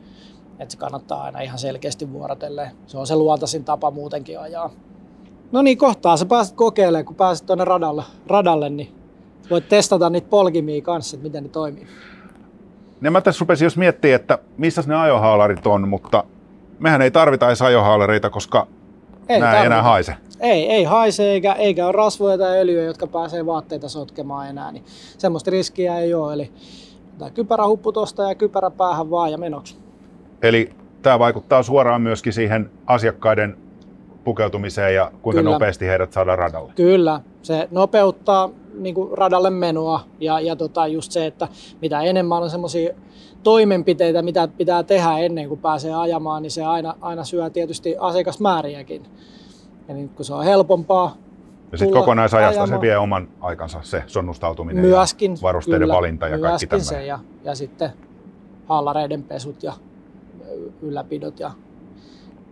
Että se kannattaa aina ihan selkeästi vuorotelle. Se on se luontaisin tapa muutenkin ajaa. No niin, kohtaa sä pääset kokeilemaan, kun pääset tuonne radalle, radalle, niin voit testata niitä polkimia kanssa, että miten ne toimii. Ne mä tässä rupesin jos miettiä, että missä ne ajohaalarit on, mutta mehän ei tarvita edes ajohaalareita, koska ei nämä ei enää haise. Ei, ei haise eikä, eikä ole rasvoja tai öljyä, jotka pääsee vaatteita sotkemaan enää. Niin semmoista riskiä ei ole. Eli tämä kypärähuppu tuosta ja kypärä päähän vaan ja menoksi. Eli tämä vaikuttaa suoraan myöskin siihen asiakkaiden pukeutumiseen ja kuinka Kyllä. nopeasti heidät saadaan radalle. Kyllä, se nopeuttaa niin kuin radalle menoa ja, ja tota just se, että mitä enemmän on semmoisia toimenpiteitä, mitä pitää tehdä ennen kuin pääsee ajamaan, niin se aina, aina syö tietysti asiakasmääriäkin. Eli kun se on helpompaa, ja sitten kokonaisajasta ajamaan. se vie oman aikansa, se sonnustautuminen myöskin, ja varusteiden kyllä, valinta ja kaikki tämä. se ja, ja sitten hallareiden pesut ja ylläpidot ja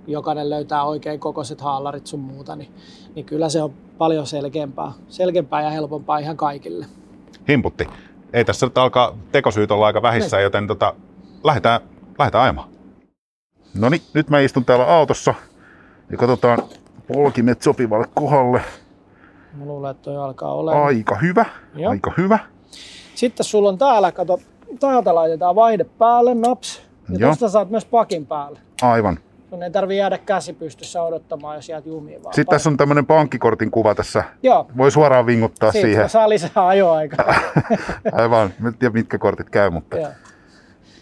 jokainen löytää oikein kokoiset haalarit sun muuta, niin, niin kyllä se on paljon selkeämpää, selkeämpää ja helpompaa ihan kaikille. Himputti. Ei tässä nyt alkaa tekosyyt olla aika vähissä, joten tota, lähdetään, lähdetään ajamaan. No niin, nyt mä istun täällä autossa ja katsotaan polkimet sopivalle kohdalle. Mä luulen, että toi alkaa olla. Aika hyvä, Joo. aika hyvä. Sitten sulla on täällä, kato, täältä laitetaan vaihde päälle, naps. Ja Joo. tuosta saat myös pakin päälle. Aivan. Sun ei tarvii jäädä käsi pystyssä odottamaan, jos jäät jumiin vaan. Sitten tässä on tämmöinen pankkikortin kuva tässä. Joo. Voi suoraan vinguttaa Siitä siihen. saa lisää ajoaikaa. Aivan, en tiedä mitkä kortit käy, mutta Joo.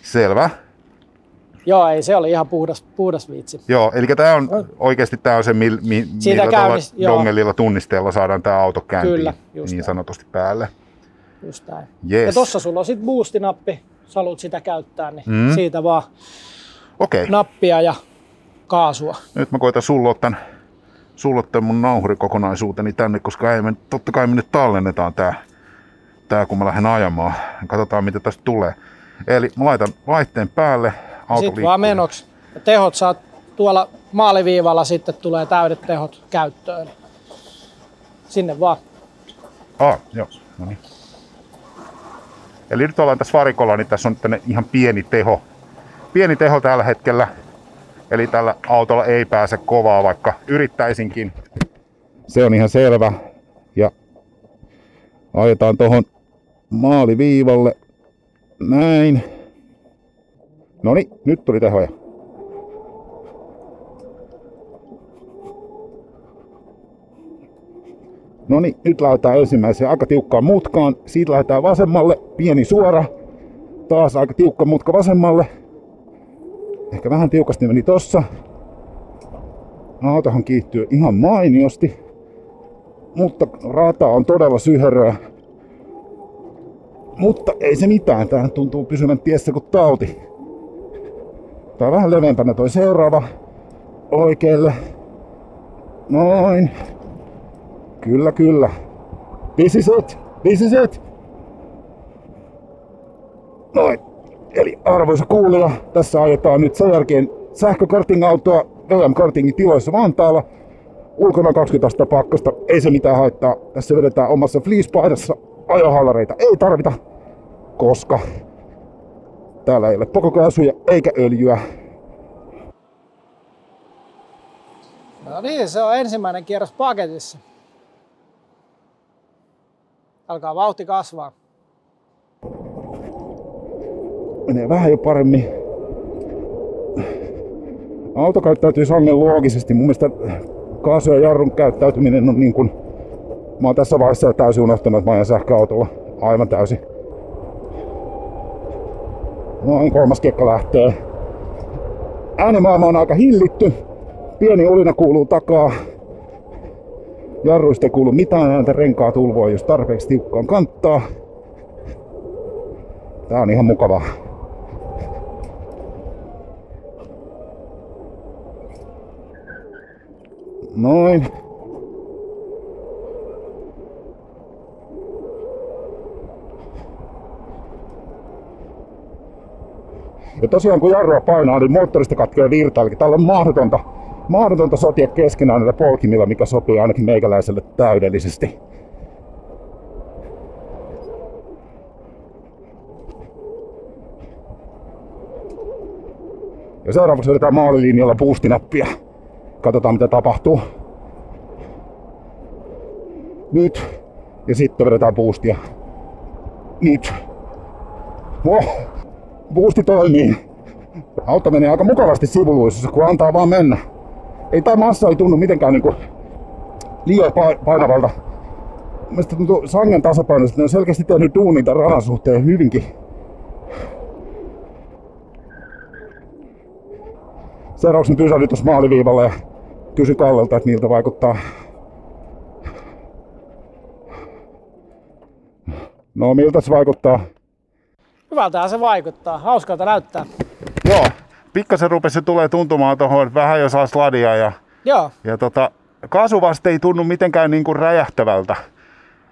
selvä. Joo, ei, se oli ihan puhdas, puhdas viitsi. Joo, eli tämä on oikeasti tämä on se, mi, mi, millä käynnis, dongelilla tunnisteella saadaan tämä auto käyntiin Kyllä, just niin sanotusti päälle. Just näin. Yes. Ja tuossa sulla on sitten boosti-nappi, sä haluat sitä käyttää, niin mm. siitä vaan okay. nappia ja kaasua. Nyt mä koitan sulloa tämän, sulloa tämän mun nauhurikokonaisuuteni tänne, koska ei me, totta kai me nyt tallennetaan tää, tää kun mä lähden ajamaan. Katsotaan mitä tästä tulee. Eli mä laitan vaihteen päälle, auto Sitten vaan menoksi. Ja tehot saat tuolla maaliviivalla sitten tulee täydet tehot käyttöön. Sinne vaan. Ah, joo. No niin. Eli nyt ollaan tässä varikolla, niin tässä on tänne ihan pieni teho. Pieni teho tällä hetkellä. Eli tällä autolla ei pääse kovaa, vaikka yrittäisinkin. Se on ihan selvä. Ja ajetaan tuohon maaliviivalle. Näin. No niin, nyt tuli tehoja. No niin, nyt lähdetään ensimmäiseen aika tiukkaan mutkaan. Siitä lähdetään vasemmalle, pieni suora. Taas aika tiukka mutka vasemmalle. Ehkä vähän tiukasti meni tossa. Autohan kiihtyy ihan mainiosti. Mutta rata on todella syheröä. Mutta ei se mitään, tää tuntuu pysyvän tiessä kuin tauti. Tää on vähän leveämpänä toi seuraava. Oikealle. Noin. Kyllä, kyllä. This is it. This is it. Noin. Eli arvoisa kuulija, tässä ajetaan nyt sen jälkeen sähkökarting-autoa VM-kartingin tiloissa Vantaalla. Ulkona 20 astetta pakkasta, ei se mitään haittaa. Tässä vedetään omassa fleecepaidassa ajohallareita. Ei tarvita, koska täällä ei ole pokokaasuja eikä öljyä. No niin, se on ensimmäinen kierros paketissa. Alkaa vauhti kasvaa. Menee vähän jo paremmin. Auto käyttäytyy sangen loogisesti. Mun mielestä kaasu ja jarrun käyttäytyminen on niin kuin... Mä oon tässä vaiheessa täysin unohtanut, että mä ajan sähköautolla. Aivan täysin. Noin kolmas kekka lähtee. Äänimaailma on aika hillitty. Pieni olina kuuluu takaa. Jarruista ei kuulu mitään ääntä, renkaat ulvoa, jos tarpeeksi tiukkaan kanttaa. Tää on ihan mukavaa. Noin. Ja tosiaan kun jarrua painaa, niin moottorista katkeaa virta, eli täällä on mahdotonta, mahdotonta sotia keskenään näillä polkimilla, mikä sopii ainakin meikäläiselle täydellisesti. Ja seuraavaksi vedetään maalilinjalla boostinappia. Katsotaan mitä tapahtuu. Nyt. Ja sitten vedetään boostia. Nyt. Oh, boosti toimii. Auto menee aika mukavasti sivuluissa, kun antaa vaan mennä. Ei tämä massa ei tunnu mitenkään niinku liian painavalta. Mielestäni tuntuu sangen tasapainoisesti. Ne on selkeästi tehnyt duunin tämän radan suhteen hyvinkin. Seuraavaksi pysähdyin tuossa maaliviivalla ja kysy Kallelta, että miltä vaikuttaa. No miltä se vaikuttaa? Hyvältähän se vaikuttaa. Hauskalta näyttää. Joo, pikkasen rupesi tulee tuntumaan tuohon, että vähän jo saa sladia ja, Joo, ja tota, kaasuvaste ei tunnu mitenkään niinku räjähtävältä.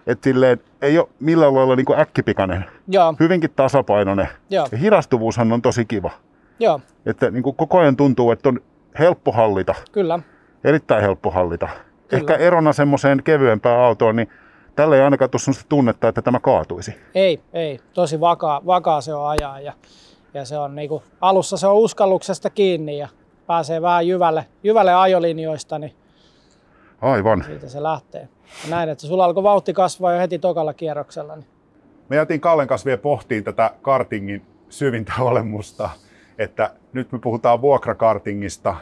Et silleen, ei ole millään lailla niinku äkkipikainen. joo, Hyvinkin tasapainoinen. Joo. Ja hidastuvuushan on tosi kiva. joo, Että niinku koko ajan tuntuu, että on helppo hallita. kyllä. Erittäin helppo hallita. Kyllä. Ehkä erona semmoiseen kevyempään autoon, niin tällä ei ainakaan tule sellaista tunnetta, että tämä kaatuisi. Ei, ei. Tosi vakaa, vakaa se on ajaa ja, ja se on niinku, alussa se on uskalluksesta kiinni ja pääsee vähän jyvälle, jyvälle ajolinjoista, niin Aivan. siitä se lähtee. Ja näin, että sulla alkoi vauhti kasvaa jo heti tokalla kierroksella. Niin Me jätin Kallen kanssa vielä pohtiin tätä kartingin syvintä olemusta, että nyt me puhutaan vuokrakartingista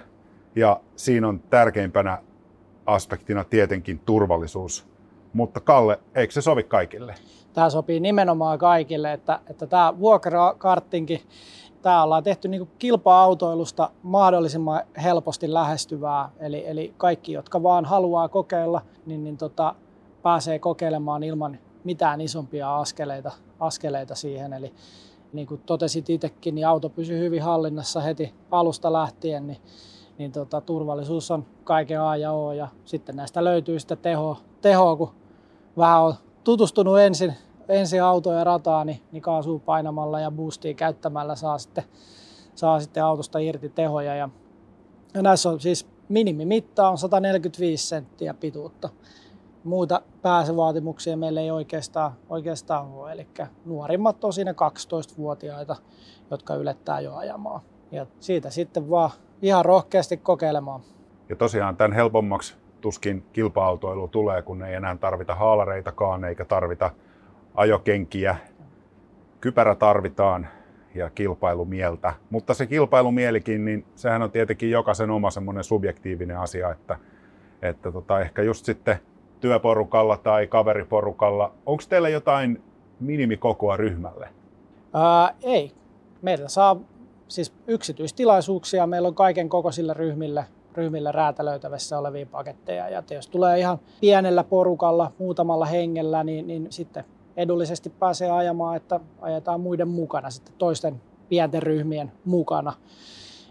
ja siinä on tärkeimpänä aspektina tietenkin turvallisuus. Mutta Kalle, eikö se sovi kaikille? tämä sopii nimenomaan kaikille, että, että tämä vuokrakarttinki, tämä ollaan tehty niin kilpa-autoilusta mahdollisimman helposti lähestyvää. Eli, eli kaikki, jotka vaan haluaa kokeilla, niin, niin tota, pääsee kokeilemaan ilman mitään isompia askeleita, askeleita siihen. Eli niin kuin totesit itsekin, niin auto pysyy hyvin hallinnassa heti alusta lähtien, niin, niin tota, turvallisuus on kaiken A ja O. Ja sitten näistä löytyy sitä tehoa, tehoa kun vähän on tutustunut ensin, ensin autoon ja rataan, niin, niin kaasua painamalla ja boostia käyttämällä saa sitten, saa sitten autosta irti tehoja. Ja, ja näissä on siis minimimitta on 145 senttiä pituutta. Muita pääsevaatimuksia meillä ei oikeastaan, oikeastaan ole. Eli nuorimmat on siinä 12-vuotiaita, jotka ylettää jo ajamaan. Ja siitä sitten vaan ihan rohkeasti kokeilemaan. Ja tosiaan tämän helpommaksi tuskin kilpa-autoilu tulee, kun ei enää tarvita haalareitakaan eikä tarvita ajokenkiä. Kypärä tarvitaan ja kilpailumieltä. Mutta se kilpailumielikin, niin sehän on tietenkin jokaisen oma semmoinen subjektiivinen asia, että, että tota, ehkä just sitten työporukalla tai kaveriporukalla. Onko teillä jotain minimikokoa ryhmälle? Ää, ei. Meillä saa siis yksityistilaisuuksia. Meillä on kaiken kokoisille ryhmille, ryhmille räätälöitävissä olevia paketteja. Ja jos tulee ihan pienellä porukalla, muutamalla hengellä, niin, niin sitten edullisesti pääsee ajamaan, että ajetaan muiden mukana, sitten toisten pienten ryhmien mukana.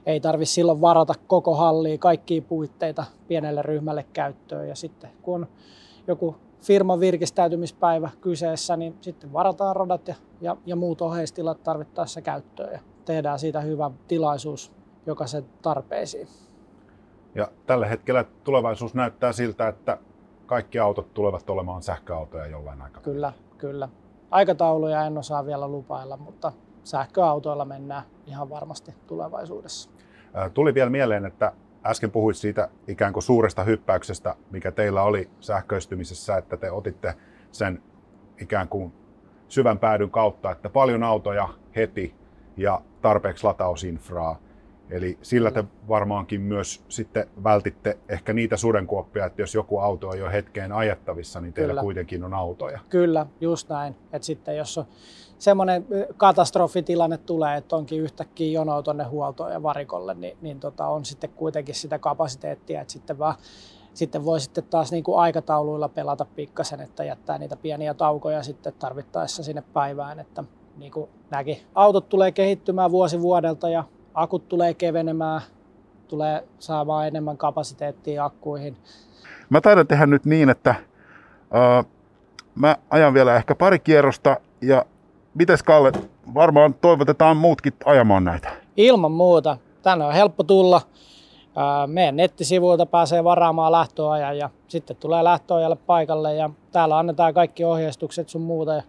Ei tarvitse silloin varata koko hallia, kaikkia puitteita pienelle ryhmälle käyttöön. Ja sitten kun on joku firman virkistäytymispäivä kyseessä, niin sitten varataan radat ja, ja, ja muut oheistilat tarvittaessa käyttöön ja tehdään siitä hyvä tilaisuus jokaisen tarpeisiin. Ja tällä hetkellä tulevaisuus näyttää siltä, että kaikki autot tulevat olemaan sähköautoja jollain aikaa. Kyllä, kyllä. Aikatauluja en osaa vielä lupailla, mutta sähköautoilla mennään ihan varmasti tulevaisuudessa. Tuli vielä mieleen, että äsken puhuit siitä ikään kuin suuresta hyppäyksestä, mikä teillä oli sähköistymisessä, että te otitte sen ikään kuin syvän päädyn kautta, että paljon autoja heti ja tarpeeksi latausinfraa. Eli sillä te varmaankin myös sitten vältitte ehkä niitä sudenkuoppia, että jos joku auto on jo hetkeen ajettavissa, niin teillä Kyllä. kuitenkin on autoja. Kyllä, just näin. Että sitten jos on semmoinen katastrofitilanne tulee, että onkin yhtäkkiä jono tuonne huoltoon ja varikolle, niin, niin tota, on sitten kuitenkin sitä kapasiteettia, että sitten vaan sitten voi sitten taas niin kuin aikatauluilla pelata pikkasen, että jättää niitä pieniä taukoja sitten tarvittaessa sinne päivään, että niin kuin nämäkin autot tulee kehittymään vuosi vuodelta ja akut tulee kevenemään, tulee saamaan enemmän kapasiteettia akkuihin. Mä taidan tehdä nyt niin, että uh, mä ajan vielä ehkä pari kierrosta ja mites Kalle, varmaan toivotetaan muutkin ajamaan näitä. Ilman muuta. Tänne on helppo tulla. Meidän nettisivuilta pääsee varaamaan lähtöajan ja sitten tulee lähtöajalle paikalle ja täällä annetaan kaikki ohjeistukset sun muuta ja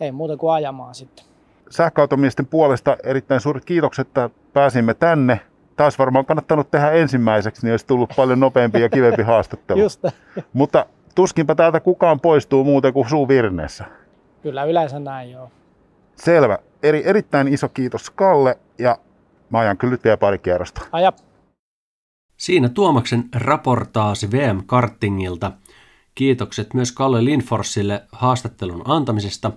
ei muuta kuin ajamaan sitten. Sähköautomiesten puolesta erittäin suuret kiitokset, että pääsimme tänne. Taas varmaan kannattanut tehdä ensimmäiseksi, niin olisi tullut paljon nopeampi ja kivempi haastattelu. Just. Mutta tuskinpä täältä kukaan poistuu muuten kuin suu virneessä. Kyllä yleensä näin joo. Selvä. Eri, erittäin iso kiitos Kalle ja mä ajan kyllä nyt vielä pari kierrosta. Aja. Siinä Tuomaksen raportaasi VM Kartingilta. Kiitokset myös Kalle Linforsille haastattelun antamisesta.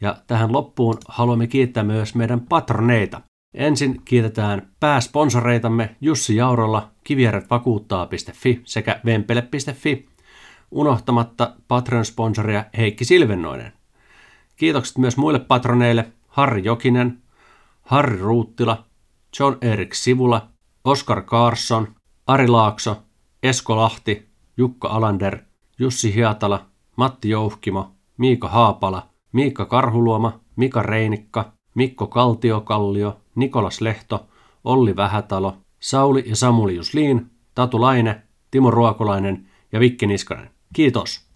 Ja tähän loppuun haluamme kiittää myös meidän patroneita. Ensin kiitetään pääsponsoreitamme Jussi Jaurolla, kivijärvetvakuuttaa.fi sekä vempele.fi, unohtamatta Patreon-sponsoria Heikki Silvennoinen. Kiitokset myös muille patroneille Harri Jokinen, Harri Ruuttila, John Erik Sivula, Oskar Carson, Ari Laakso, Esko Lahti, Jukka Alander, Jussi Hiatala, Matti Jouhkimo, Miika Haapala, Miikka Karhuluoma, Mika Reinikka, Mikko Kaltiokallio, Nikolas Lehto, Olli Vähätalo, Sauli ja Samuli Jusliin, Tatu Laine, Timo Ruokolainen ja Vikke Niskanen. Kiitos!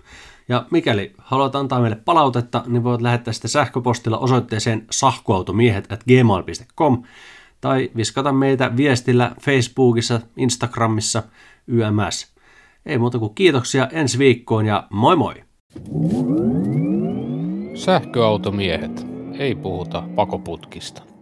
Ja mikäli haluat antaa meille palautetta, niin voit lähettää sitä sähköpostilla osoitteeseen sahkuautomiehet at gmail.com tai viskata meitä viestillä Facebookissa, Instagramissa, YMS. Ei muuta kuin kiitoksia ensi viikkoon ja moi moi! Sähköautomiehet. Ei puhuta pakoputkista.